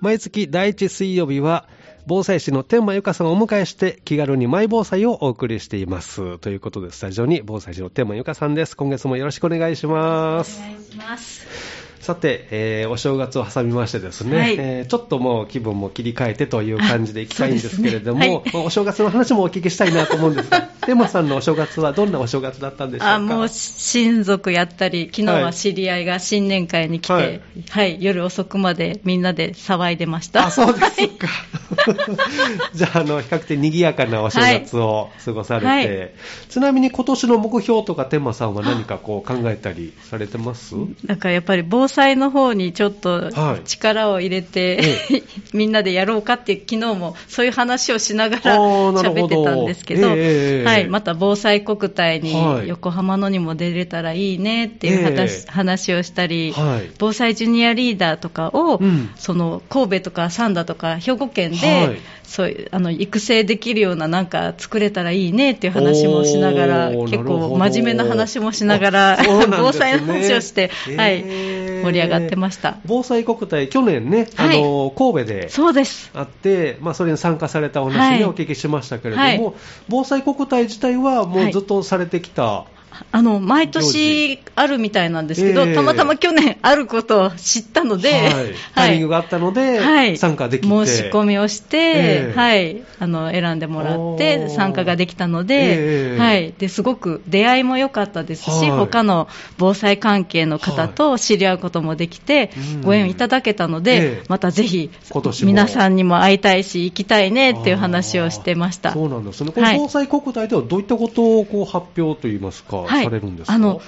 毎月第1水曜日は、防災士の天満由香さんをお迎えして、気軽にマイ防災をお送りしています。ということで、スタジオに防災士の天満由香さんです。今月もよろしくお願いします。お願いします。さて、えーお正月を挟みましてですね、はい。えーちょっともう気分も切り替えてという感じでいきたいんですけれども、ねはい。まあお正月の話もお聞きしたいなと思うんですが、天満さんのお正月はどんなお正月だったんでしょうか？あ、もう親族やったり、昨日は知り合いが新年会に来て、ははい。い、夜遅くまでみんなで騒いでました。あ、そうですか。じゃあ、あの、比較的賑やかなお正月を過ごされて、はい。ちなみに今年の目標とか天満さんは何かこう考えたりされてます？なんかやっぱり防災の方にちょっとはい。力を入れて、え みんなでやろうかって昨日もそういう話をしながら喋ってたんですけど、ええはい、また防災国体にはい。横浜のにも出れたらいいねっていう話,、ええ。話をしたり、はい。防災ジュニアリーダーとかを、うん。その神戸とか三田とか兵庫県で、はい。そういうあの育成できるようななんか作れたらいいねっていう話もしながら結構真面目な話もしながら、ね。防災の話をして、はい、えー盛り上がってました。防災国体、去年ね、あはいの、神戸でそうです。あって、まあ、それに参加されたお話はいね、お聞きしましたけれども、はい防災国体自体はもうずっとされてきた、あの、毎年あるみたいなんですけど、ええ。たまたま去年あることを知ったので、はい。タイミングがあったので、はい。参加できて。申し込みをして、ええ。はい、あの、選んでもらって、参加ができたので、ええ。はい、で、すごく出会いも良かったですし、はい。他の防災関係の方と知り合うこともできて、うん。ご縁いただけたので、ええ。またぜひ今年、も。皆さんにも会いたいし、行きたいねっていう話をしてました。そうなんですね。このはい。防災国体ではどういったことをこう発表といいますか、はい。されるんですか？あの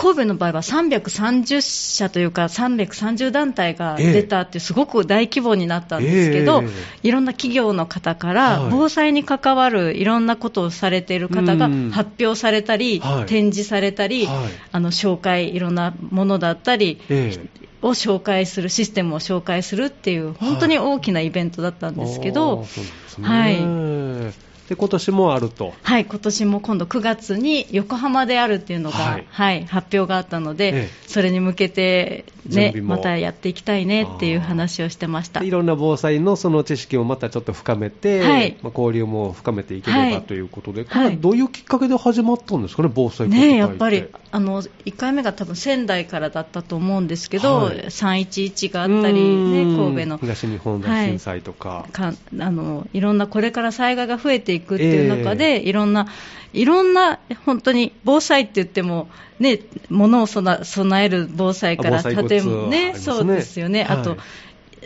神戸の場合は330社というか330団体が出たってすごく大規模になったんですけど、ええ。いろんな企業の方からはい。防災に関わるいろんなことをされている方がうん。発表されたり、はい。展示されたり、はい。あの紹介いろんなものだったり、ええ。を紹介するシステムを紹介するっていう本当に大きなイベントだったんですけど、あーそうなんですね。はいで、今年もあると。はい、今年も今度9月に横浜であるっていうのが、ははいい発表があったので、ええ。それに向けて、ね、またやっていきたいねっていう話をしてました。でい。ろんな防災のその知識をまたちょっと深めて、はい。まあ、交流も深めていければはい。ということで、はい。これはどういうきっかけで始まったんですかね、防災ねてやっぱりあの1回目が多分仙台からだったと思うんですけど、はい。311があったり、ね、うん。神戸の。東日本大震災とか、かあのいろんなこれから災害が増えていくっていう中で、いろんないろんな本当に防災って言っても、ね、物を備備える防災から建物ねね。そうですよね、あとはい。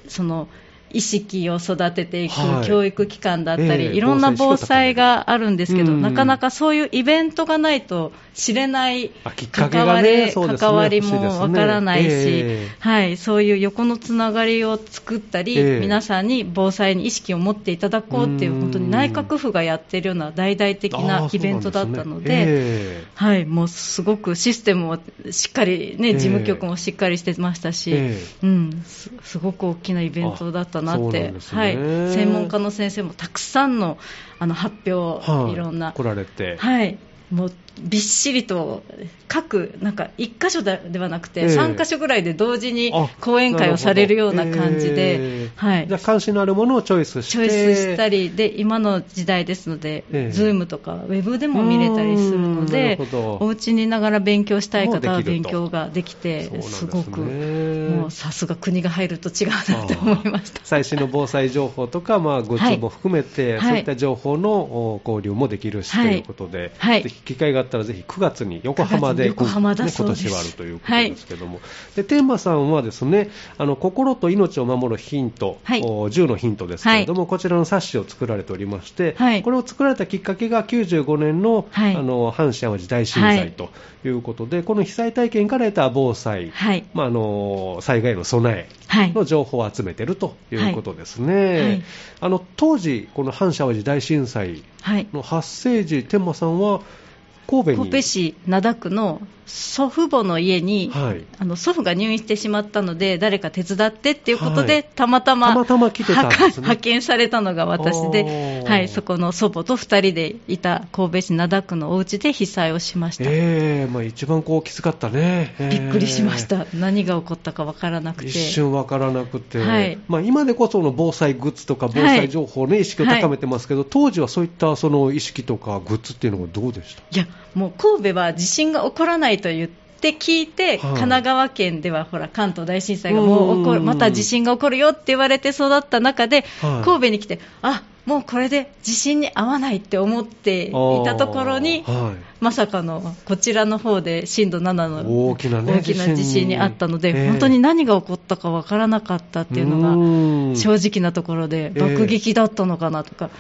その意識を育てていくはい。教育機関だったり、ええいろんな防災があるんですけど、うんなかなかそういうイベントがないと知れない関わり、ね。関わりもわからないし、ええ。はい、そういう横のつながりを作ったり、ええ。皆さんに防災に意識を持っていただこうっていうう、ん。本当に内閣府がやってるような大々的あなーイベントだったので、そうなんすねえ。はい、もうすごくシステムもしっかり、ね、ええ。事務局もしっかりしてましたし、えうん、すすごく大きなイベントだったなって、ね。はい、専門家の先生もたくさんのあの発表、えはい。いろんな。来。られて、はいもうびっしりと各、なんか1箇所でではなくて、ええ。3箇所ぐらいで同時にあ講演会をされるような感じで、ええ。はい。じゃあ、関心のあるものをチョイスして、チョイスしたりで、今の時代ですので、えームとかウェブでも見れたりするのでお家にいながら勉強したい方は勉強ができて、すね。ごく、もうさすが国が入ると違うなって思いました。最新の防災情報とか、まあ、グッズも含めて、はい。そういった情報のお交流もできるし、はい。ということで、はい機会があったらぜひ9月に横浜で、9月に横浜だねそうです。今年はあるということですけども、でテーマさんはですねあの心と命を守るヒント、はい。お10のヒントですけれども、こちらの冊子を作られておりまして、はい。これを作られたきっかけが95年の,、はい。あの阪神・淡路大震災ということで、この被災体験から得た防災、はい。まあ、あの災害への備え、はい。の情報を集めているということですね。はい。あの当時、この阪神・淡路大震災はい。の発生時、天馬さんは神戸市灘区の祖父母の家に、はい。あの祖父が入院してしまったので、誰か手伝ってっていうことで、はい。たまたま派派遣されたのが私おで、ー。はい、そこの祖母と2人でいた神戸市灘区のお家で被災をしました。ええまあ、一番こうきつかったね、ええ。びっくりしました、何が起こったかわからなくて、一瞬わからなくて、はい。まあ、今でこその防災グッズとか防災情報ね、意識を高めてますけど、当時はそういったその意識とかグッズっていうのはどうでした？いや、もう神戸は地震が起こらないと言って聞いて、神奈川県ではほら関東大震災がもう起こる、うん。また地震が起こるよって言われて育った中で、はい。神戸に来て、あもうこれで地震に合わないって思っていたところにまさかのこちらの方で震度7の大きな地震にあったので、本当に何が起こったかわからなかったっていうのが。うん。正直なところでええ。爆撃だったのかなとか、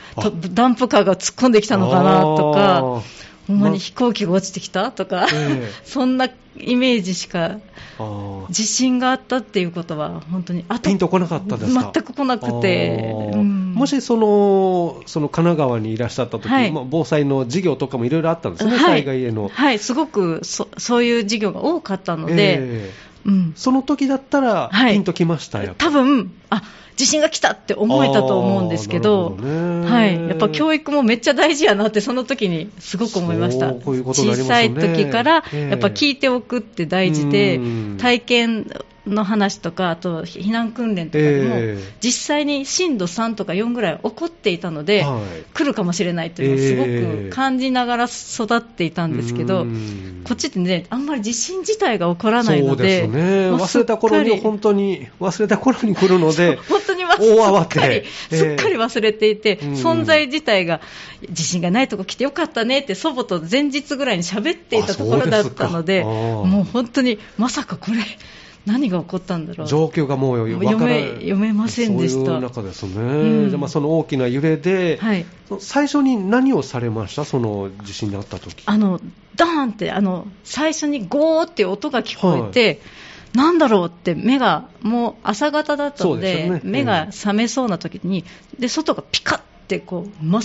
ダンプカーが突っ込んできたのかなとか、ほんまに飛行機が落ちてきたとか、ええ。そんなイメージしか、あー。地震があったっていうことは、本当に、あピンとこなかったですか？全く来なくて、うん。もしそのその神奈川にいらっしゃった時、はい。まあ、防災の授業とかもいろいろあったんですね、はい。災害への。はい、すごくそそういう授業が多かったので、えうん。ー、その時だったら、はい。ピンときました、やっぱ。多分あ地震が来たって思えたと思うんですけど、どね。はい、やっぱ教育もめっちゃ大事やなって、その時にすごく思いました、そうこういうことになり小さい時から、ええ。やっぱ聞いておくって大事でうん、体験の話とか、あと避難訓練とかでも、ええ。実際に震度3とか4ぐらい起こっていたので、はい。来るかもしれないっていうのをすごええく感じながら育っていたんですけど、うん。こっちってね、あんまり地震自体が起こらないので、そうですね、忘れた頃に本当に、忘れた頃に来るので、本当にわ大慌て。すっかり、ええ。すっかり忘れていて、うん。存在自体が地震がないとこ来てよかったねって祖母と前日ぐらいに喋っていたところだったので、うでもう本当にまさかこれ、何が起こったんだろう。状況がもう読め読めませんでした。そういう中ですね、ん。じゃあまあその大きな揺れで、はい、最初に何をされました、その地震にあった時。あのダーンってあの最初にゴーって音が聞こえて、なんだろうって目がもう朝方だったのでね。目が覚めそうな時にで外がピカってこう真っ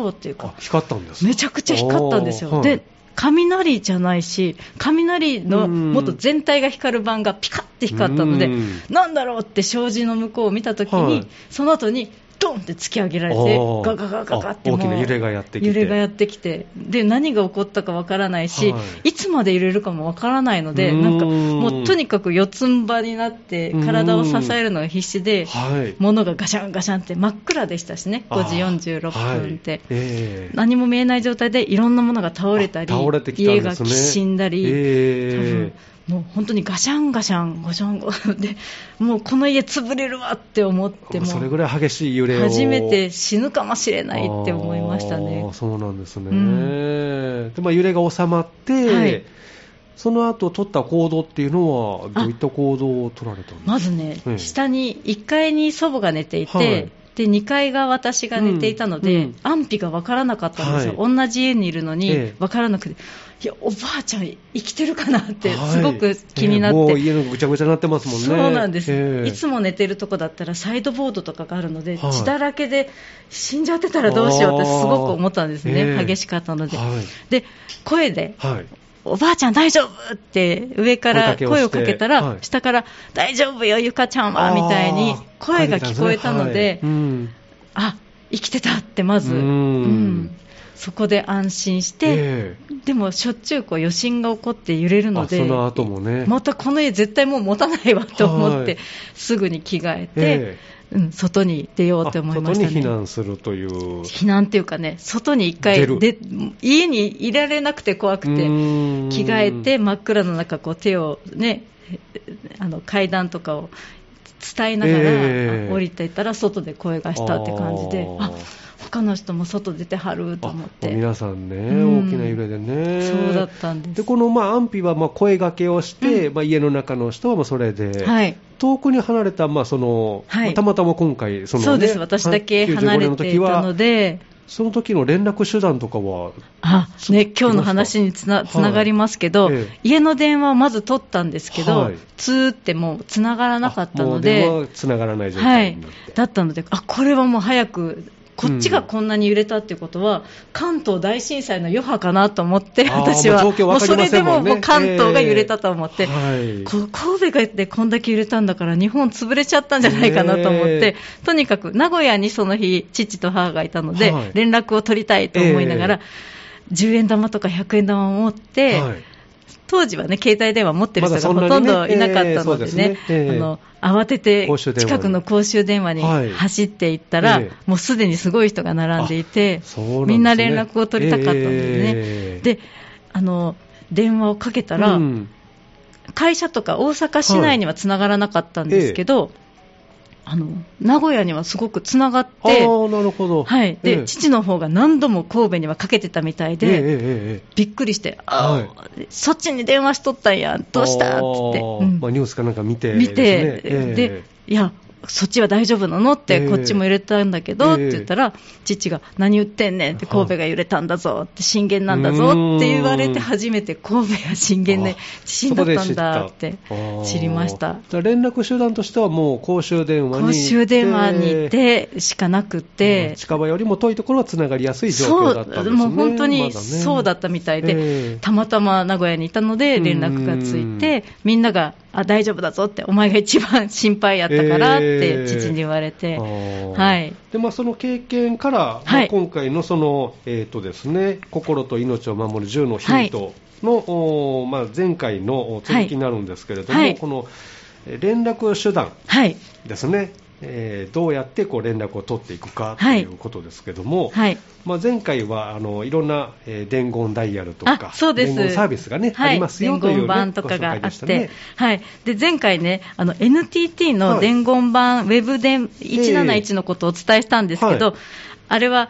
青っていうかあ光ったんですか？めちゃくちゃ光ったんですよ。はい。で雷じゃないし、雷のうん。もっと全体が光る板がピカって光ったのでうん、なんだろうって障子の向こうを見たときに、はい。その後にドンって突き上げられてガガガガガって大きな揺れがやってきて。揺れがやってきて、で何が起こったかわからないし、はい。い、つまで揺れるかもわからないので、うん。なんかもうとにかく四つん這いになって、体を支えるのが必死で、はい、物がガシャンガシャンって真っ暗でしたしね、5時46分って。はい。ええ。何も見えない状態でいろんなものが倒れたり、たん家がきしんだり、え。多分もう本当にガシャンガシャン、ガシャンガシャンで、もうこの家潰れるわって思っても、それぐらい激しい揺れを初めて死ぬかもしれないって思いましたね。そうなんですね、うん。でまあ、揺れが収まって、はい。その後取った行動っていうのは、どういった行動を取られたんですか？まずね、ええ。下に1階に祖母が寝ていて、はいで2階が私が寝ていたので、うんうん。安否が分からなかったんですよ、は同じ家にいるのにええ。分からなくて、いや、おばあちゃん、生きてるかなって、はい。すごく気になって、ええもう家のぐちゃぐちゃになってますもんね。そうなんです、ええ。いつも寝てるとこだったらサイドボードとかがあるので、はい。血だらけで死んじゃってたらどうしようってすごく思ったんですね、ええ。激しかったので。はい。で声ではいおばあちゃん大丈夫って上から声をかけたら、はい。下から大丈夫よ、ゆかちゃんはみたいに声が聞こえたので、はい。うん。あ生きてたってまず、うん。うん。そこで安心して、えでもしょっちゅうこう余震が起こって揺れるえので、あその後もね。またこの家絶対もう持たないわと思って、はい。すぐに着替えて、えうん、外に出ようって思いましたあ外に避ね。難するという。避難っていうかね、外に一回で、家にいられなくて怖くて、うん着替えて真っ暗の中こう手をねあの階段とかを伝えながら、ええ降りていったら外で声がしたって感じであ他の人も外出てはると思っあて皆さんね、うん。大きな揺れでね。そうだったんです。で、この、まあ、安否は、まあ、声掛けをして、まあ、家の中の人は、まあ、それで、はい。遠くに離れた、まあ、その、はい。まあたまたま今回、その、ね、そうです。私だけ離れ95ていたので。その時の連絡手段とかは、あね、今日の話につなつながりますけど、家の電話をまず取ったんですけど、はい。ツーってもうつながらなかったのあもう電で、話つながらない状はい態になって。、だったので、あこれはもう早くこっちがこんなに揺れたっていうことは、関東大震災の余波かなと思って、私は、もうそれでももう関東が揺れたと思って、えーはい、神戸でこんだけ揺れたんだから、日本潰れちゃったんじゃないかなと思って、えー、とにかく名古屋にその日、父と母がいたので、はい、連絡を取りたいと思いながら、えー、10円玉とか100円玉を持って、はい当時はね、携帯電話持ってる人がほとんどいなかったのでね、あの慌てて近くの公衆電話に走っていったら、もうすでにすごい人が並んでいて、みんな連絡を取りたかったんですね。であの電話をかけたら、会社とか大阪市内にはつながらなかったんですけど、あの名古屋にはすごくつながって、なるほど。はい。で、ええ、父の方が何度も神戸にはかけてたみたいで、え、びっくりして、あ、はい、そっちに電話しとったんや、どうしたって。って、うん、まあ、ニュースかなんか見て、見て、でいや、そっちは大丈夫なの？って、こっちも揺れたんだけど、って言ったら、父が何言ってんねんって、神戸が揺れたんだぞって、震源なんだぞって言われて、初めて神戸が震源で地震だったんだって知りました。連絡手段としては、もう公衆電話に公衆電話に行ってしかなくて、近場よりも遠いところはつながりやすい状況だったんですね。もう本当にそうだったみたいで、たまたま名古屋にいたので連絡がついて、みんながあ大丈夫だぞって、お前が一番心配やったからって父に言われて、はい。でまあ、その経験から、はい。まあ、今回のその、えーとですね、心と命を守る10のヒントの、はい、まあ、前回の続きになるんですけれども、はい、この連絡手段ですね、えー、どうやってこう連絡を取っていくかということですけども、はい、まあ、前回はあのいろんな、えー、伝言ダイヤルとか、そうです。伝言サービスがね、はい、ありますよという、ね、伝言版とかがあって、ね、はい、で前回ね、あの NTT の伝言版、はい、ウェブ伝171のことをお伝えしたんですけど、えー、あれは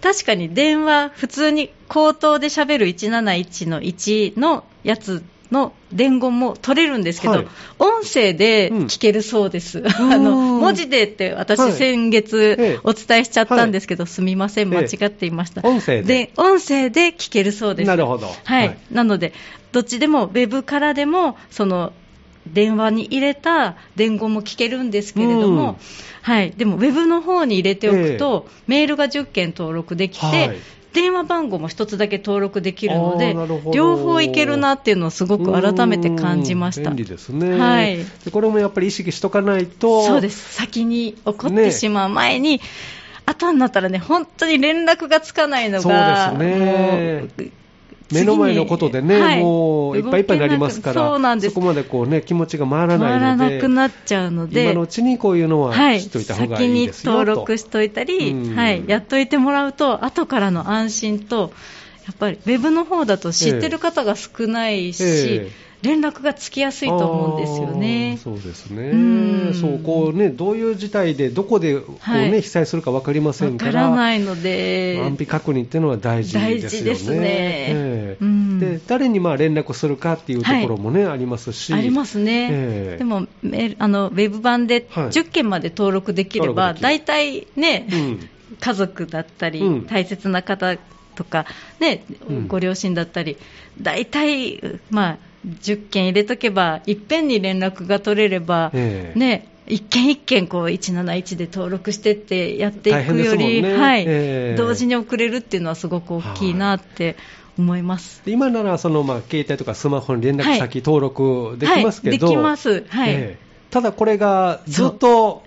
確かに電話、普通に口頭で喋る171の1のやつの伝言も取れるんですけど、はい、音声で聞けるそうです、うん、あの文字でって私、先月お伝えしちゃったんですけど、はい、すみません、間違っていました、音声で。音声で聞けるそうです。なるほど、はい、なので、どっちでも、ウェブからでも、その電話に入れた伝言も聞けるんですけれども、うん、はい、でもウェブの方に入れておくと、えー、メールが10件登録できて、はい、電話番号も1つだけ登録できるので、両方いけるなっていうのをすごく改めて感じました。便利ですね、はい、これもやっぱり意識しとかないと、そうです。先に起こってしまう前に、ね後になったらね、本当に連絡がつかないのが、そうですね。目の前のことでね、はい、もういっぱいいっぱいになりますから、そうなんです。そこまでこう、ね、気持ちが回らないので、回らなくなっちゃうので、今のうちにこういうのはい。た方がいいですよ、はい、先に登録しといたり、うん、はい、やっといてもらうと、後からの安心と、やっぱりウェブの方だと知ってる方が少ないし、えーえ。ー連絡がつきやすいと思うんですよね。そうですね。うそうこうねどういう事態でどこでこうね、はい、被災するか分かりませんから。からないので安否確認っていうのは大事ですよね。大事ですね。えー、で誰にまあ連絡するかっていうところもね、はい、ありますし。ありますね。えー、でもあのウェブ版で10件まで登録できれば、大体ね、うん、家族だったり、うん、大切な方とか、ね、ご両親だったり、大体、まあ、10件入れとけば、いっぺんに連絡が取れれば、えー、ね、一件一件こう171で登録してってやっていくより、ね、はい、えー、同時に送れるっていうのはすごく大きいなって思います。今ならそのまあ携帯とかスマホに連絡先登録できますけど、はい。はい、できます。はい、えー、ただこれがずっと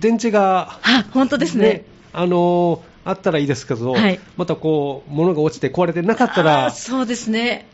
電池が、あ本当ですね。あのあったらいいですけど、はい、またこう物が落ちて壊れてなかったら、そうですね。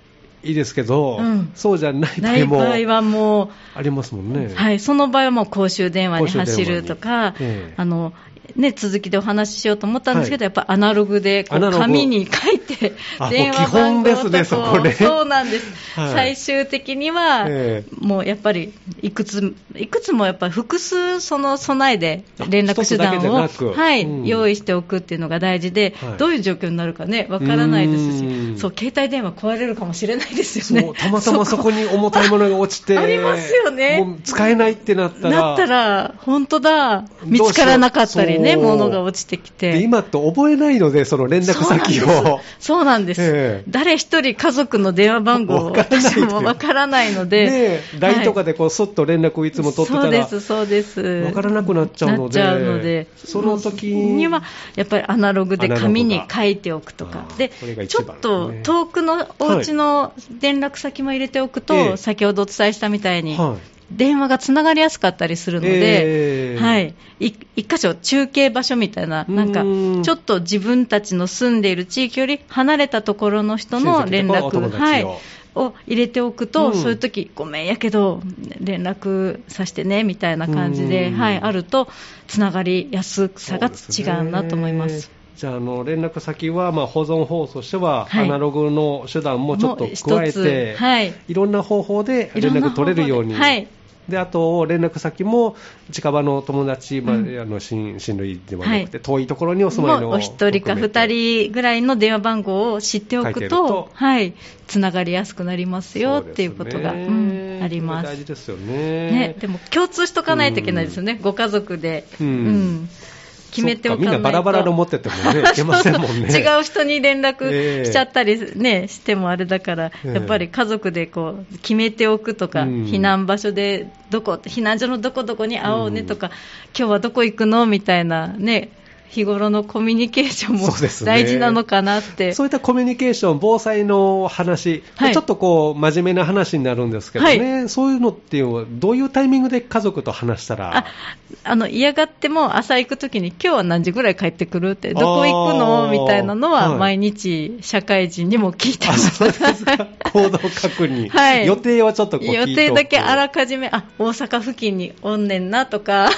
いいですけど、うん、そうじゃない場合も場合はもうありますもんね。はい、その場合はもう公衆電話に。走るとか、ええ、あのね、続きでお話ししようと思ったんですけど、はい、やっぱアナログでこう紙に書いて、電話番号とかそね、そうなんです、はい、最終的には、えー、もうやっぱりいくついくつもやっぱり複数その備えで連絡手段を、はい、うん、用意しておくっていうのが大事で、はい、どういう状況になるかね、わからないですし、そう携帯電話壊れるかもしれないですよね。たまたまそこ。に重たいものが落ちて、ありますよね。使えないってなったら、なったら、本当だ、見つからなかったりね。ね、物が落ちてきて。今って覚えないので、その連絡先を。そうなんです。えー、誰一人家族の電話番号を私もわからないので。ね LINE とかでこう、そっと連絡をいつも取ってたら、そうです、そうです。わからなくなっちゃうので。なっちゃうので。その時には、やっぱりアナログで紙に書いておくとか。で、ちょっと遠くのお家の連絡先も入れておくと、はい、先ほどお伝えしたみたいに、はい電話がつながりやすかったりするので、えー、はい、一箇所、中継場所みたいな、なんか、ちょっと自分たちの住んでいる地域より離れたところの人の連絡、はい、を入れておくと、うん、そういう時ごめんやけど、連絡させてねみたいな感じで、はい、あると、つながりやすさが違うなと思います。じゃあ、あの連絡先はまあ保存方法としては、はい、アナログの手段もちょっと加えて、はい、いろんな方法で連絡取れるように。はいであと、連絡先も近場の友達、まあ、あの親親類ではなくて、遠いところにお住まいのお一人か二人ぐらいの電話番号を知っておくと、はい、つながりやすくなりますよっていうことが、うん、あります。大事ですよね。ねでも共通しとかないといけないですよね、ご家族で。うん、うん決めておかないと。みんなバラバラの持っててもね、いけませんもんね。違う人に連絡しちゃったりね、してもあれだから、やっぱり家族でこう、決めておくとか、避難場所でどこ、避難所のどこどこに会おうねとか、今日はどこ行くのみたいなね、日頃のコミュニケーションも大事なのかなって。そう、ね,、いったコミュニケーション、防災の話、はい、ちょっとこう、真面目な話になるんですけどね、はい、そういうのっていうのは、どういうタイミングで家族と話したら？ああの嫌がっても、朝行くときに、今日は何時ぐらい帰ってくるって、どこ行くのみたいなのは、毎日、社会人にも聞いてます。行動確認、はい、予定はちょっと予定だけあらかじめ、あ大阪付近におんねんなとか、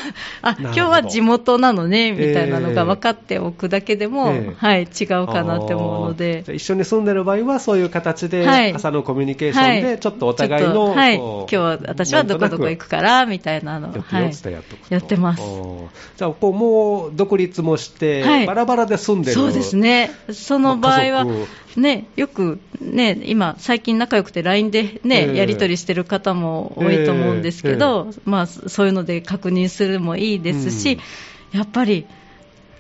あ今日は地元なのねみたいなのが分かっておくだけでも、えー、はい、違うかなって思うので。一緒に住んでる場合は、そういう形で、朝のコミュニケーションで、ちょっとお互いの、はい、今日は私はどこどこ行くから、みたいなのを、はい、やってます。じゃあ、こうもう独立もして、はい、バラバラで住んでる。そうですね。その場合は、ね、よく、ね、今、最近仲良くて LINE で、ね、やり取りしてる方も多いと思うんですけど、えーえ。ー、まあ、そういうので確認するもいいですし、うん、やっぱり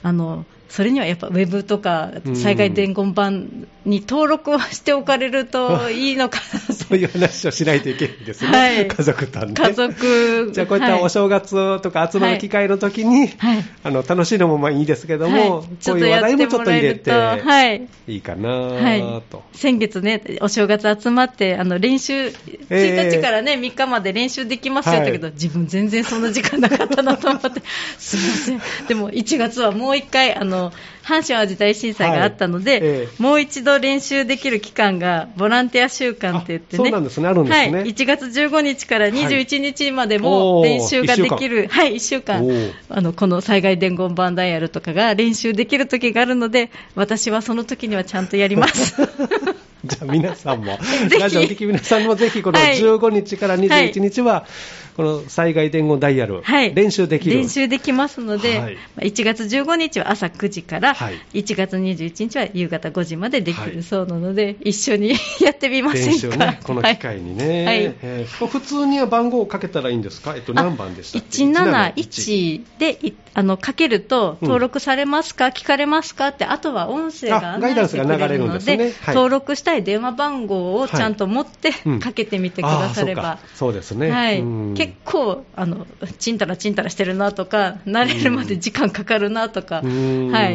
あのそれにはやっぱウェブとか災害伝言版に登録をしておかれると いいのかな、そういう話をしないといけないですね、はい、家族とね。家族。じゃあ、こういったお正月とか集まる機会の時に、はい、あの楽しいのもまあいいですけども、はい、こういう話題もちょっと入れて、はい、いいかなと、先月ね、お正月集まって、あの練習、1日からね、えー、3日まで練習できますよってけど、自分、全然そんな時間なかったなと思って、すみません、でも1月はもう1回、あの阪神・淡路大震災があったので、はいえー、もう一度練習できる期間がボランティア週間って言ってね、そうなんですね、あるんですね。はい、1月15日から21日までも練習ができる、はい、1週間、あのこの災害伝言版ダイヤルとかが練習できる時があるので、私はその時にはちゃんとやります。じゃあ皆さんも、ラジオ的皆さんもぜひこの15日から21日は、はいこの災害伝言ダイヤル、はい、練習できる。練習できますので、はい、1月15日は朝9時から、はい、1月21日は夕方5時までできるそうなので、一緒に やってみませんか？ね、この機会にね、はい。えー、普通には番号をかけたらいいんですか、えっと、何番でしたっけ？171であのかけると、登録されますか、うん、聞かれますか？って、あとは音声がガイダンスが流れるので、ね登録したい電話番号をちゃんと持って、かけてみてくだされば、そうですね、はい、結構あの、ちんたらちんたらしてるなとか、慣れるまで時間かかるなとか、はい、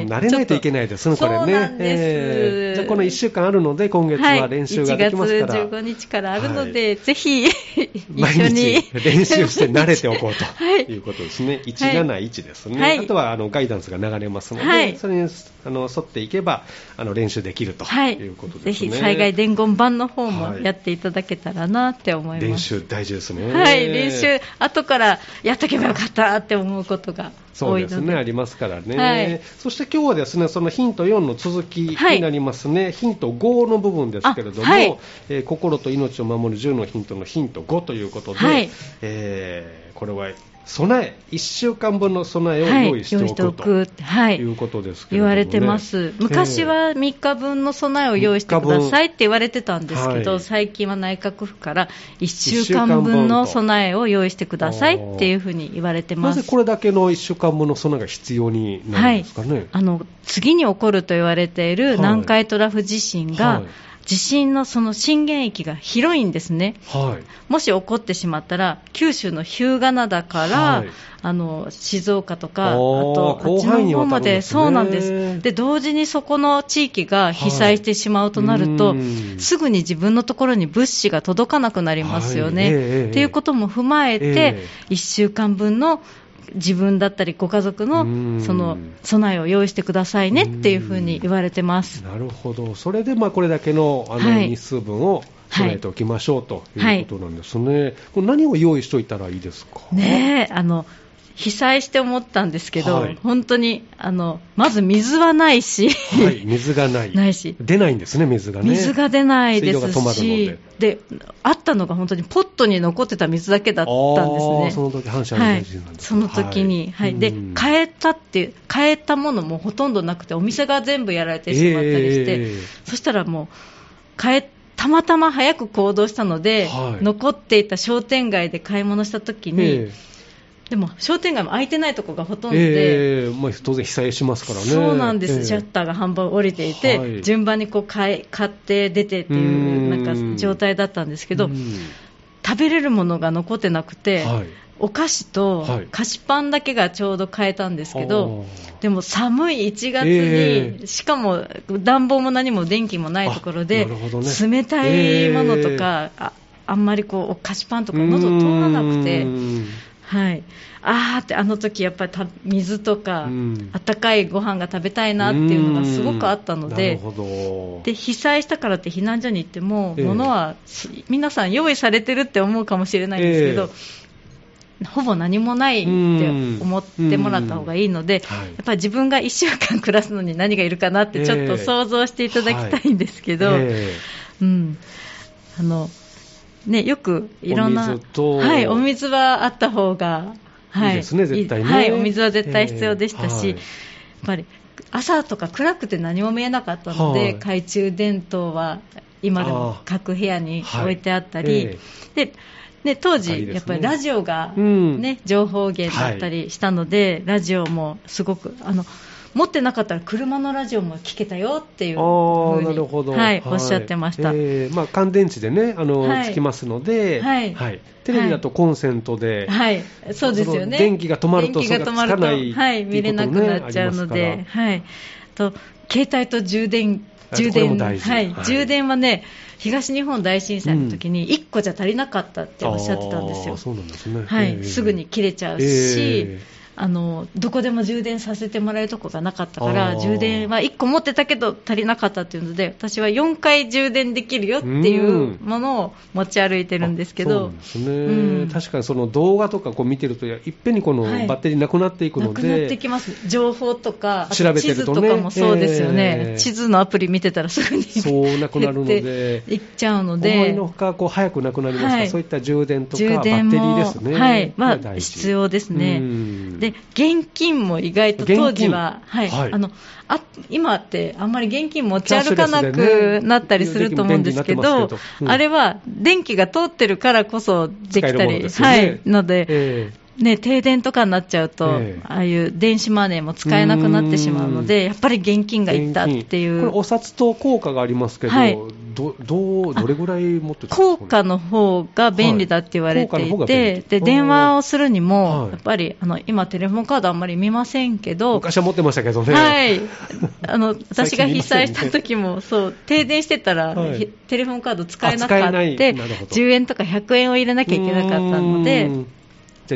慣れないといけないですね、これね。そうなんです、えー、じゃこの1週間あるので、今月は練習ができますから、はい、1月15日からあるので、はい、ぜひ 一緒に。練習して慣れておこうと いうことですね、171ですね、はい、あとはあのガイダンスが流れますので、それにあの沿っていけばあの練習できるとい。うことですね、ぜひ災害伝言版の方もやっていただけたらなって思います。練習大事ですね。はい、練習後からやっとけばよかったって思うことがそうですね、ありますからね、はい、そして今日はですねそのヒント4の続きになりますね、はい、ヒント5の部分ですけれども、はい、えー、心と命を守る10のヒントのヒント5ということで、はい、えー、これは備え、1週間分の備えを用意しておく,、はい、とはい、いうことですけど、ね、言われてます、昔は3日分の備えを用意してくださいって言われてたんですけど、はい、最近は内閣府から1週間分の備えを用意してくださいっていうふうに言われてます。なぜこれだけの1週間分の備えが必要になるんですかね、はい、あの次に起こると言われている南海トラフ地震が、地震のその震源域が広いんですね、はい、もし起こってしまったら、九州の日向灘から、はい、あの静岡とか、あとあっちの方まで、そうなんです。で、同時にそこの地域が被災してしまうとなると、はい、すぐに自分のところに物資が届かなくなりますよね。って、えー、いうことも踏まえて、えー、1週間分の自分だったりご家族のその備えを用意してくださいねっていうふうに言われてます。なるほど、それでまあこれだけのあの日数分を備えておきましょうということなんですね、はい、これ何を用意しておいたらいいですか？ねあの被災して思ったんですけど、はい、本当にあのまず水はないし、はい、水がない。ないし。出ないんですね、水がね。水が出ないですし、で。あったのが本当にポットに残ってた水だけだったんですね。その時反射はい、その時に、はい、で変えたって変えたものもほとんどなくて、お店が全部やられてしまったりして、えー、そしたらもう変えたまたま早く行動したので、はい、残っていた商店街で買い物した時に。えーでも商店街も空いてないところがほとんどで、えーまあ、当然被災しますからね。そうなんです、えー、シャッターが半分降りていて、はい、順番にこう買い買って出てっていうなんか状態だったんですけど、食べれるものが残ってなくて、はい、お菓子と菓子パンだけがちょうど買えたんですけど、はい、でも寒い1月に、えー、しかも暖房も何も電気もないところで、ね、冷たいものとか、あんまりこう菓子パンとか喉通らなくて。はい、あーってあの時やっぱり水とか、うん、温かいご飯が食べたいなっていうのがすごくあったので,、で被災したからって避難所に行っても、えー、物は皆さん用意されてるって思うかもしれないんですけど、えー、ほぼ何もないって思ってもらった方がいいので、やっぱり自分が1週間暮らすのに何がいるかなってちょっと想像していただきたいんですけど、うん、あのね、よくいろんな、はい、お水はあった方が、はい、いいですね、絶対ね、はい、お水は絶対必要でしたし、やっぱり朝とか暗くて何も見えなかったので、懐中電灯は今でも各部屋に置いてあったり、でね、当時、やっぱりラジオがね、情報源だったりしたので、ラジオもすごく、あの持ってなかったら車のラジオも聞けたよっていうふなるほど、はい、おっしゃってました、えーまあ、乾電池でねあの、はい、つきますので、はい。はい、テレビだとコンセントで、はい、そうですよね。電気が止まると電気が止まると、はい、見れなくなっちゃうので、はい、と携帯と充電充電はい、はい、充電はね、東日本大震災の時に1個じゃ足りなかったっておっしゃってたんですよ。そうなんですね。はい、すぐに切れちゃうし、えーあのどこでも充電させてもらえるとこがなかったから充電は1個持ってたけど足りなかったっていうので私は4回充電できるよっていうものを持ち歩いてるんですけど、そうですね、うん、確かにその動画とかこう見てるといっぺんにこのバッテリーなくなっていくので、はい、なくなってきます。情報とか調べてると、ね、地図とかもそうですよね、えー、地図のアプリ見てたらすぐにそうなくなるので。いっちゃうので。思いのほかこう早くなくなりますか？ら、はい、そういった充電とかバッテリーですね。はい。まあ、必要ですねで現金金も意外と当時は、はい、はい、あのあ今ってあんまり現金持ち歩かなくなったりすると思うんですけど、ねうん、あれは電気が通ってるからこそできたり、ね、はい、ので、えーね、停電とかになっちゃうと、えああいう電子マネーも使えなくなってしまうので、やっぱり現金がいったっていう。これ、お札と効果がありますけど、はい、どどどれぐらい持って効果の方が便利だって言われていて、はい、で電話をするにも、やっぱりあの今、テレフォンカードあんまり見ませんけど、昔は持ってましたけどね、はい、あの私が被災した時もそう停電してたら、はい、テレフォンカード使えなかった、10円とか100円を入れなきゃいけなかったので。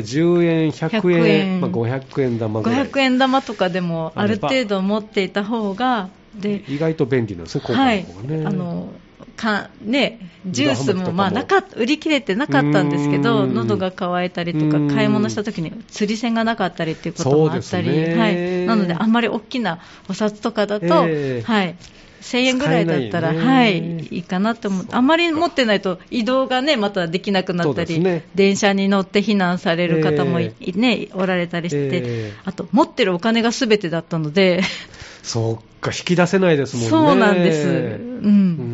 じゃあ10円、100円、円。まあ、500円玉ぐらい。500円玉とかでもある程度持っていた方がで意外と便利なんですね、はい、あのかね、ジュースもまあなか売り切れてなかったんですけど、喉が渇いたりとか、買い物した時に釣り銭がなかったりっていうこともあったり、はい、なので、あんまり大きなお札とかだと、えー、はい、1000円ぐらいだったら、はい、いいかなと思う。あまり持ってないと移動がね、またできなくなったり、ね、電車に乗って避難される方も、えー、ね、おられたりして、えー、あと、持ってるお金がすべてだったので、そうか、引き出せないですもんね。そうなんです。うん。うん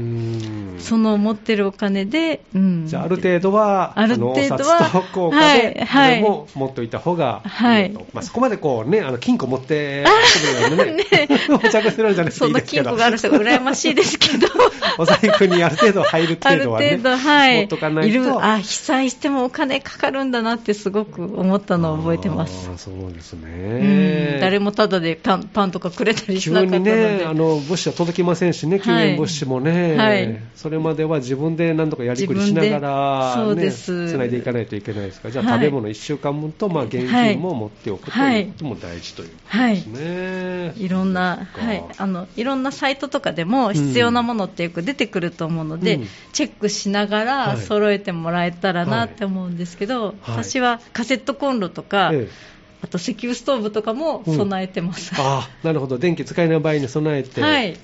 その持ってるお金で、うん、じゃあ、ある程度は、ある程度は、効果で、はい、も持っておいた方が、はい、まあ、そこまでこうね、あの金庫持って お茶するんじゃないですか。その金庫がある人が羨ましいですけど、お財布にある程度入る程度はね、ある程度、はい、持っとかないと。あ、被災してもお金かかるんだなってすごく思ったのを覚えてます。あそうですね。誰もただでパンパンとかくれたりしなかったので。急にね、あの物資は届きませんしね、救援物資もね。はい。それまでは自分で何とかやりくりしながら、ね、つないでいかないといけないですか。ら、じゃあ、食べ物1週間分と、まあ、現金も持っておくということも大事ということですね。はい、い。ろんな、はい、あのいろんなサイトとかでも必要なものってよく出てくると思うので、うん、チェックしながら揃えてもらえたらなって思うんですけど、はい、私はカセットコンロとか、ええ。あと石油ストーブとかも備えてます、うん、あなるほど。電気使えない場合に備えて、はい、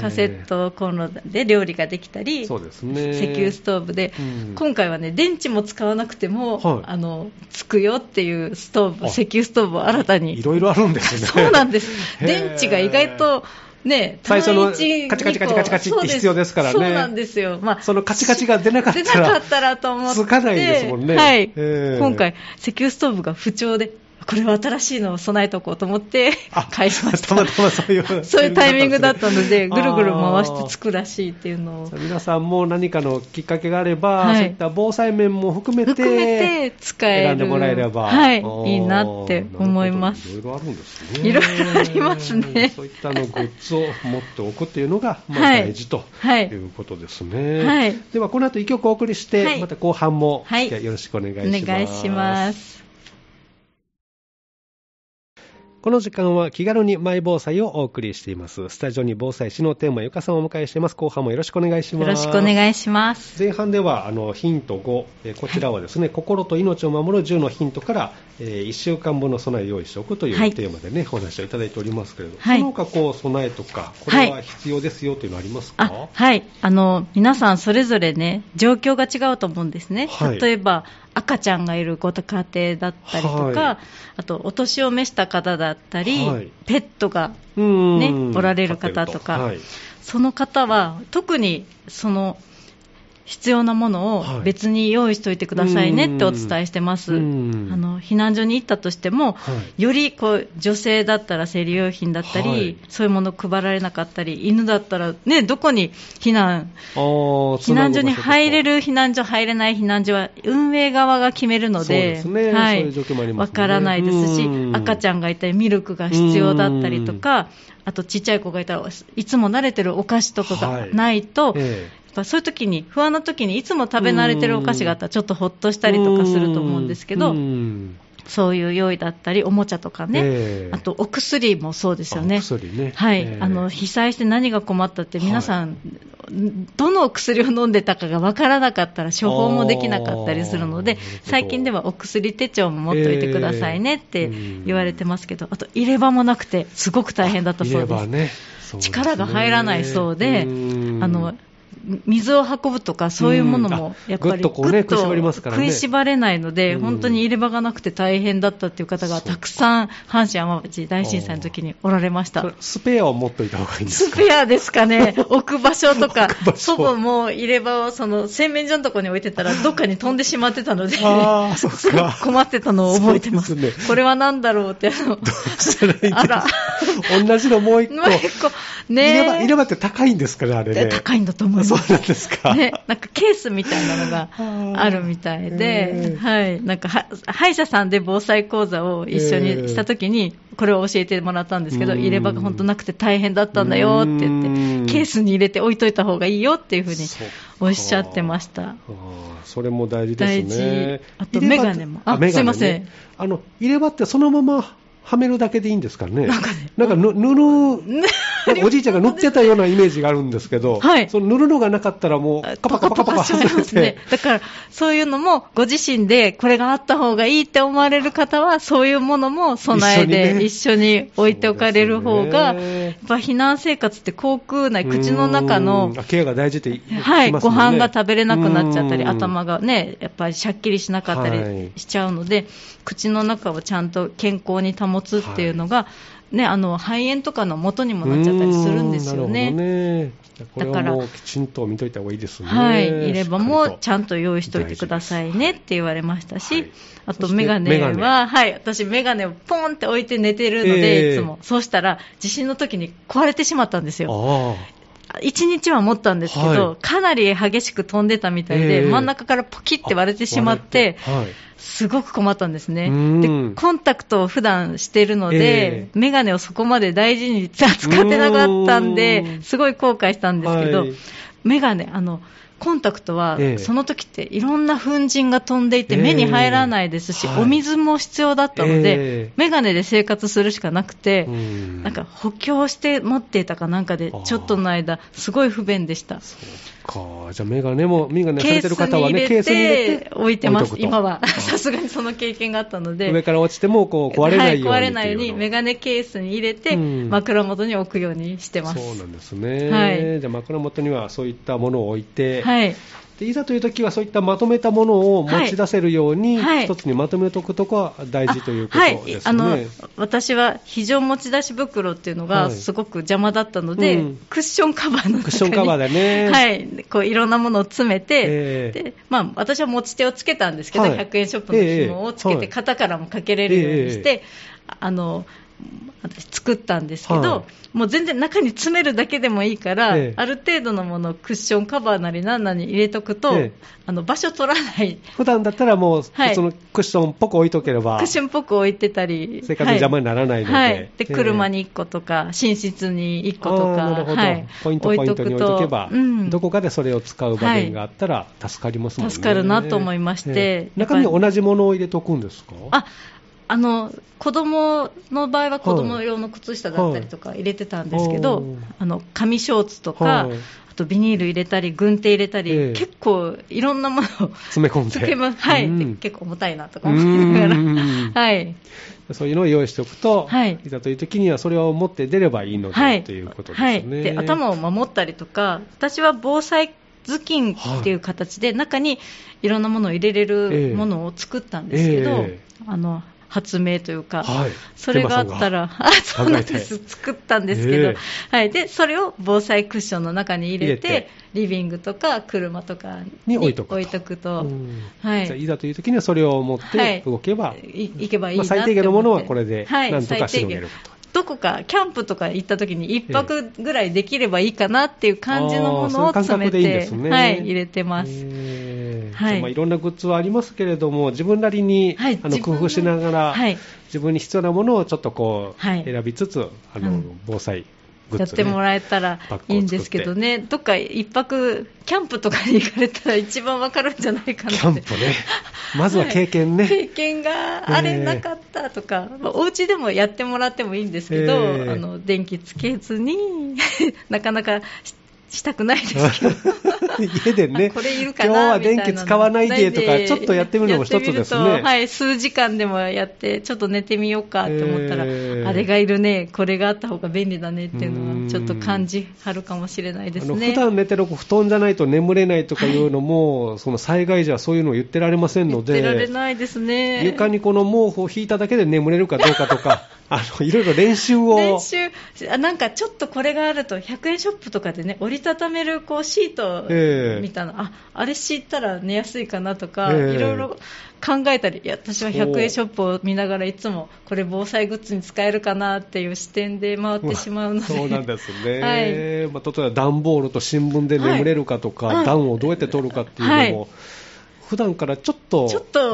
カセットコンロで料理ができたり、そうですね、石油ストーブで、うん、今回はね、電池も使わなくても、はい、あのつくよっていうストーブ、石油ストーブを新たに。いろいろあるんですね。そうなんです。電池が意外とね、最初のカチカチカチカチカチって必要ですからね。そうなんですよ。まあ、そのカチカチが出なかったら。出なかったらと思って。つかないですもんね。はい。今回、石油ストーブが不調で、これは新しいのを備えておこうと思って買いました。たまたまそういう、そういうタイミングだったので、ぐるぐる回してつくらしいっていうのを。皆さんも何かのきっかけがあれば、はい、そういった防災面も含めて、含めて使える。選んでもらえれば。はい、いいなって思います。いろいろあるんですね。いろいろありますね。そういったのグッズを持っておくっていうのが、まあ、大事ということですね。はい。では、この後一曲お送りして、また後半も、よろしくお願いします。お願いします。この時間は気軽にマイ防災をお送りしています。スタジオに防災士のテーマ、ゆかさんをお迎えしています。後半もよろしくお願いします。よろしくお願いします。前半では、あの、ヒント5、えこちらはですね、はい、心と命を守る10のヒントから、えー、1週間分の備えを用意しておくというテーマでね、はい、お話をいただいておりますけれども、はい、その他こう、備えとか、これは必要ですよというのはありますか、はい、はい。あの、皆さんそれぞれね、状況が違うと思うんですね。例えば、赤ちゃんがいるご家庭だったりとか、はい、あとお年を召した方だったり、はい、ペットが、ね、おられる方とか、はい、その方は特にその必要なものを別に用意しておいてくださいねってお伝えしてます、あの避難所に行ったとしても、はい、よりこう女性だったら生理用品だったり、はい、そういうもの配られなかったり、犬だったら、ね、どこに避難、避難所に入れる避難所、入れない避難所は運営側が決めるので、はい、わからないですし、赤ちゃんがいたり、ミルクが必要だったりとか、あとちっちゃい子がいたらいつも慣れてるお菓子とかがないと、はいええ、そういう時に不安な時にいつも食べ慣れてるお菓子があったらちょっとほっとしたりとかすると思うんですけど。そういう用意だったり、おもちゃとかね、えー、あとお薬もそうですよね、ね。はい、えー、あの被災して何が困ったって、皆さん、はい、どの薬を飲んでたかが分からなかったら、処方もできなかったりするので、最近ではお薬手帳も持っておいてくださいねって言われてますけど、あと入れ歯もなくて、すごく大変だったそうです。ね、力が入らないそうで、あの水を運ぶとか、そういうものもやっぱり、ぐっと、ね、食いしばれないので、本当に入れ歯がなくて大変だったっていう方がたくさん、阪神・淡路大震災の時におられました。スペアを持っといた方がいいんですか？スペアですかね、置く場所とか、祖母も入れ歯をその洗面所のところに置いてたら、どっかに飛んでしまってたので、困ってたのを覚えてます。ね、これは何だろうって、あの、あら、同じのもう一個。もう一個。ね入れ歯って高いんですかね、あれね。高いんだと思います。そうなんですか。ね、なんかケースみたいなのがあるみたいで、はい、なんか歯医者さんで防災講座を一緒にしたときに、これを教えてもらったんですけど、入れ歯が本当なくて大変だったんだよって言って、ケースに入れて置いといた方がいいよっていうふうにおっしゃってました。それも大事ですね。あと、メガネも。あ、すいません。あの、入れ歯ってそのままはめるだけでいいんですかね。なんかね。なんか、ぬ、布、おじいちゃんが塗ってたようなイメージがあるんですけど、はい、その塗るのがなかったらもう、カパカパカパカ外れて、ね、だから、そういうのも、ご自身でこれがあった方がいいって思われる方は、そういうものも備えで一緒に置いておかれる方が、ね、やっぱ避難生活って口腔内、口の中の、ケアが大事って、ね、はい、ご飯が食べれなくなっちゃったり、頭がね、やっぱりしゃっきりしなかったりしちゃうので、はい、口の中をちゃんと健康に保つっていうのが、ね、あの肺炎とかの元にもなっちゃったりするんですよね。ねだからきちんと見といた方がいいですね。はい、入れ歯もちゃんと用意しておいてくださいねって言われましたし、はい、あとメガネは、はい、私メガネをポンって置いて寝てるので、えー、いつも。そうしたら地震の時に壊れてしまったんですよ。1日は持ったんですけど、はい、かなり激しく飛んでたみたいで、えー、真ん中からポキって割れてしまって、はい、すごく困ったんですね。で、コンタクトを普段してるので、えー、メガネをそこまで大事に使ってなかったんで、すごい後悔したんですけど、はい、メガネ、あの、コンタクトは、その時っていろんな粉塵が飛んでいて目に入らないですし、お水も必要だったので、眼鏡で生活するしかなくて、なんか補強して持っていたかなんかで、ちょっとの間、すごい不便でした。か。じゃあメガネも、メガネされてる方はね、ケースに入れて置いてます、今は。さすがにその経験があったので。上から落ちてもこう壊れないように、はい、壊れないように、メガネケースに入れて、枕元に置くようにしてます。そうなんですね。はい、じゃあ枕元にはそういったものを置いて、はい、でいざという時はそういったまとめたものを持ち出せるように、はい、一つにまとめておくとこは大事ということですね、はい、あの私は非常持ち出し袋っていうのがすごく邪魔だったので、はいうん、クッションカバーの中に。クッションカバーでね、はい、こういろんなものを詰めて、えー、でまあ、私は持ち手をつけたんですけど、100円ショップの紐をつけて、肩からもかけれるようにして、えー、あの私作ったんですけど、はい、もう全然中に詰めるだけでもいいから、ええ、ある程度のものをクッションカバーなり何なり入れとくと、え、あの場所取らない。普段だったらもう、はい、そのクッションっぽく置いとければクッションっぽく置いてたり生活に邪魔にならないので、はい、で車に1個とか寝室に1個とかなるほど、ポイントポイントに置いとけば、うん、どこかでそれを使う場面があったら助かりますもんね、助かるなと思いまして、中に同じものを入れとくん。ですかああの子供の場合は子供用の靴下だったりとか入れてたんですけど、はい、あの紙ショーツとか、はい、あとビニール入れたり、軍手入れたり、え結構いろんなものを詰め込んで、はい、うん、結構重たいなとか思いながら、はい、そういうのを用意しておくと、はい、いざという時にはそれを持って出ればいいので、はい、ということですね、はい、で頭を守ったりとか、私は防災頭巾っていう形で、中にいろんなものを入れれるものを作ったんですけど、え。あの発明というか、はい、それがあったら、あそうなんです、作ったんですけど、えー、はい、でそれを防災クッションの中に入れて、リビングとか車とかに置いとくと、はい、いざという時にはそれを持って動けば、はい、いけばいいな、まあ、最低限のものはこれでなんとかしのげると。どこかキャンプとか行った時に1泊ぐらいできればいいかなっていう感じのものを詰めて、はい、入れてます。はい、まあいろんなグッズはありますけれども、自分なりに、はい、あの工夫しながら、はい、自分に必要なものをちょっとこう、選びつつ、あの、防災やってもらえたらいいんですけどね、どっか一泊、キャンプとかに行かれたら一番わかるんじゃないかなキャンプね、まずは経験ね、はい、経験があれなかったとか、え。ー、まあ、お家でもやってもらってもいいんですけど、えー、あの電気つけずに なかなかしたくないですけど 家でね、これいるかな今日は電気使わないでとか、ちょっとやってみるのも一つですね。はい、数時間でもやって、ちょっと寝てみようかって思ったら、えー、あれがいるね、これがあった方が便利だねっていうのは、ちょっと感じはるかもしれないですね。普段寝てる布団じゃないと眠れないとかいうのも、はい、その災害時はそういうのを言ってられませんので、言ってられないですね。床にこの毛布を引いただけで眠れるかどうかとか、あのいろいろ練習を。練習。なんかちょっとこれがあると、100円ショップとかでね、折りたためるこうシートみたいな、えー、ああれ敷いたら寝やすいかなとか、いろいろ考えたり、いや私は100円ショップを見ながらいつもこれ防災グッズに使えるかなっていう視点で回ってしまうので、そうなんですね、はい。まあ、例えば段ボールと新聞で眠れるかとか、はい、暖をどうやって取るかっていうのも、はい普段からちょっと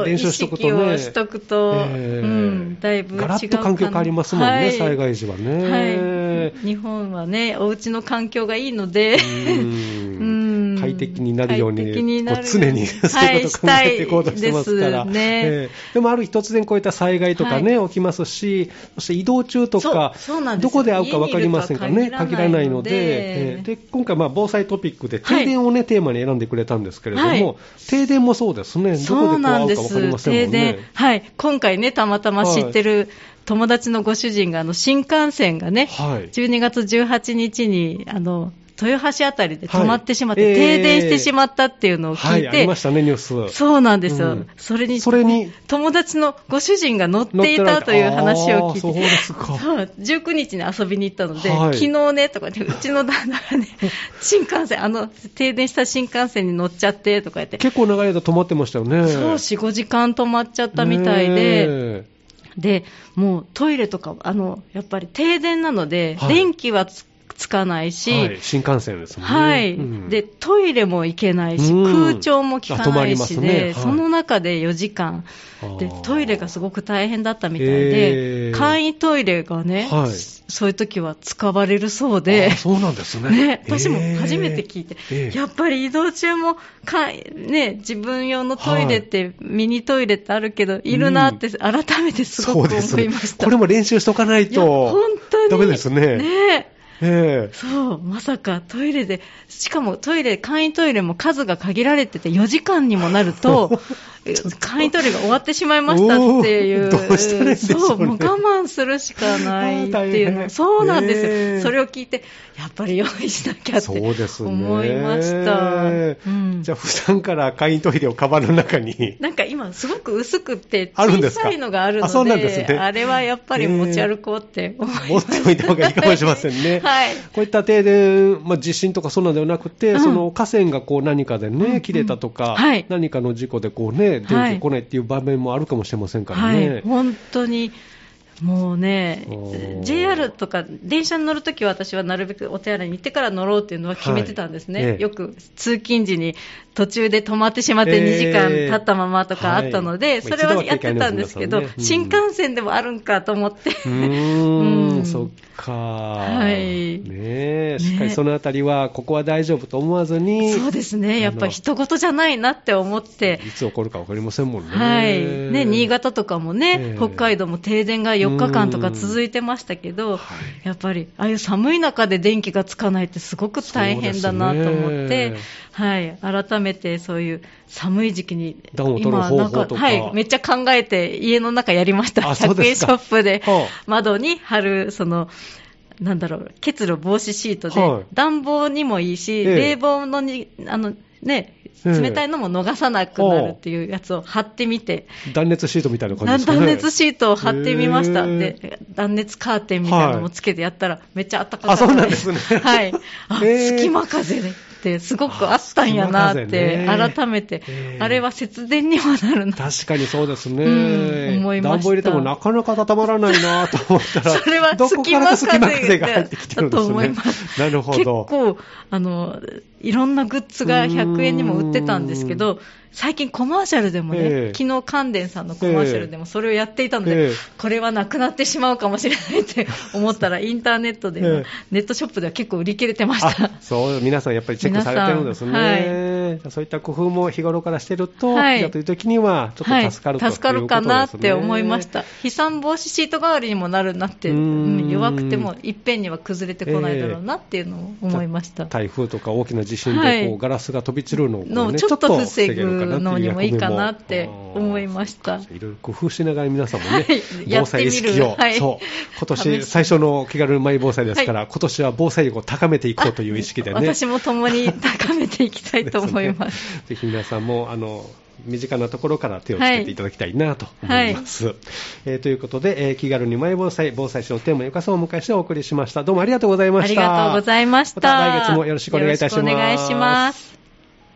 練習しとくとね、しとくと、えー、うん、だいぶ違うガラッと環境変わりますもんね、はい、災害時はね、はい。日本はね、お家の環境がいいので、うん 快適になるように、こう常にそういうことを考えていこうとしてますから、はいね。えー、でもある日突然こういった災害とかね、はい、起きますし、そして移動中とか、どこで会うか分かりませんからね、限らないので、えー、で今回、防災トピックで停電をね、テーマに選んでくれたんですけれども、停電もそうですね、どこでこう会うか分かりませんもんね。はい、今回ね、たまたま知ってる、友達のご主人があの新幹線がね、はい、12月18日にあの豊橋あたりで止まってしまって、はい、停電してしまったっていうのを聞いて、ましたね、ニュース。そうなんですよ。うん、それに、それに、友達のご主人が乗っていたという話を聞いて、そうですか。19日に遊びに行ったので、はい、昨日ね、とかね、うちの旦那がね、新幹線、あの、停電した新幹線に乗っちゃって、とか言って。結構長い間止まってましたよね。そう、4、5時間止まっちゃったみたいで、で、もうトイレとか、あの、やっぱり停電なので、電気はつつかないし、はい、新幹線ですもんね。はい、うん、で、トイレも行けないし、空調も効かないしで、ね。はい、その中で4時間。で、トイレがすごく大変だったみたいで、簡易トイレがね、はい、そういう時は使われるそうで、そうなんですね。ね私も初めて聞いて、やっぱり移動中もか、ね、自分用のトイレって、ミニトイレってあるけど、いるなって、改めてすごく思いました、ね、これも練習しとかないと、本当に。ダメですね。ねそう、まさかトイレで、しかもトイレ、簡易トイレも数が限られてて、4時間にもなると、簡易トイレが終わってしまいましたっていう、どうしたらいいでしょう、ね、そう、もう我慢するしかないっていうの、そうなんですよ、え。ー、それを聞いて、やっぱり用意しなきゃって思いました。ねうん、じゃあ、普段から簡易トイレをカバンの中に。なんか今、すごく薄くて、小さいのがあるので、あそうなんですね、あれはやっぱり持ち歩こうって思います、持っておいた方がいいかもしれませんね。はい、こういった停電、まあ、地震とかそんなではなくて、うん、その河川がこう何かでね、切れたとか、はい、何かの事故でこうね、電気来ないっていう場面もあるかもしれませんからね。はい、本当に。もうね、JR とか電車に乗るときは私はなるべくお手洗いに行ってから乗ろうっていうのは決めてたんですね、はい。ええ、よく通勤時に途中で止まってしまって2時間経ったままとかあったので、えーはい、それはやってたんですけど、ねうん、新幹線でもあるんかと思って。うん、うん、そっか。はい。ねしっかりそのあたりは、ここは大丈夫と思わずに。そうですね。やっぱり人事じゃないなって思って。いつ起こるか分かりませんもんね。はい。ね、新潟とかもね、北海道も停電が4日間とか続いてましたけど、やっぱり、ああいう寒い中で電気がつかないってすごく大変だなと思って、はい、改めてそういう寒い時期に、今なんか、はい、めっちゃ考えて家の中やりました。100円ショップで。窓に貼る、その、なんだろう、結露防止シートで、暖房にもいいし、冷房のに、あの、ね、冷たいのも逃さなくなるっていうやつを貼ってみて、断熱シートみたいな感じですか、ね、断熱シートを貼ってみましたで断熱カーテンみたいなのもつけてやったら、めっちゃ暖かかった、あそうなんですね。はい。あ隙間風でってすごくあったんやなって、改めて、あれは節電にもなるな確かにそうですね、うん、思いました。暖房入れてもなかなか温まらないなと思ったら、それは隙間風が入ってきてるんですね。なるほど。結構あのいろんなグッズが100円にも売ってたんですけど、最近コマーシャルでもね、えー、昨日関電さんのコマーシャルでもそれをやっていたので、えー、これはなくなってしまうかもしれないって思ったら、インターネットで、えー、ネットショップでは結構売り切れてました。そう皆さんやっぱりチェックされてるんですね、はい、そういった工夫も日頃からしてると、はい、という時にはちょっと助かる、はい、助かるかなって思いました、飛散防止シート代わりにもなるなって、弱くてもいっぺんには崩れてこないだろうなっていうのを思いました、台風とか大きな地震でこう、ガラスが飛び散るのを、ね、ちょっと防ぐのにもいいかなって思いました。いろいろ工夫しながら皆さんもね、はい、防災意識を、はい、そう、今年最初の気軽マイ防災ですから、はい、今年は防災力を高めていこうという意識でね。私も共に高めていきたいと思います。すね、ぜひ皆さんも、あの、身近なところから手をつけていただきたいなと思います。はい、えー、ということで、えー、気軽にマイ防災、防災士のテーマ、ゆかさんをお迎えしてお送りしました。どうもありがとうございました。ありがとうございました。また来月もよろしくお願いいたします。お願いします。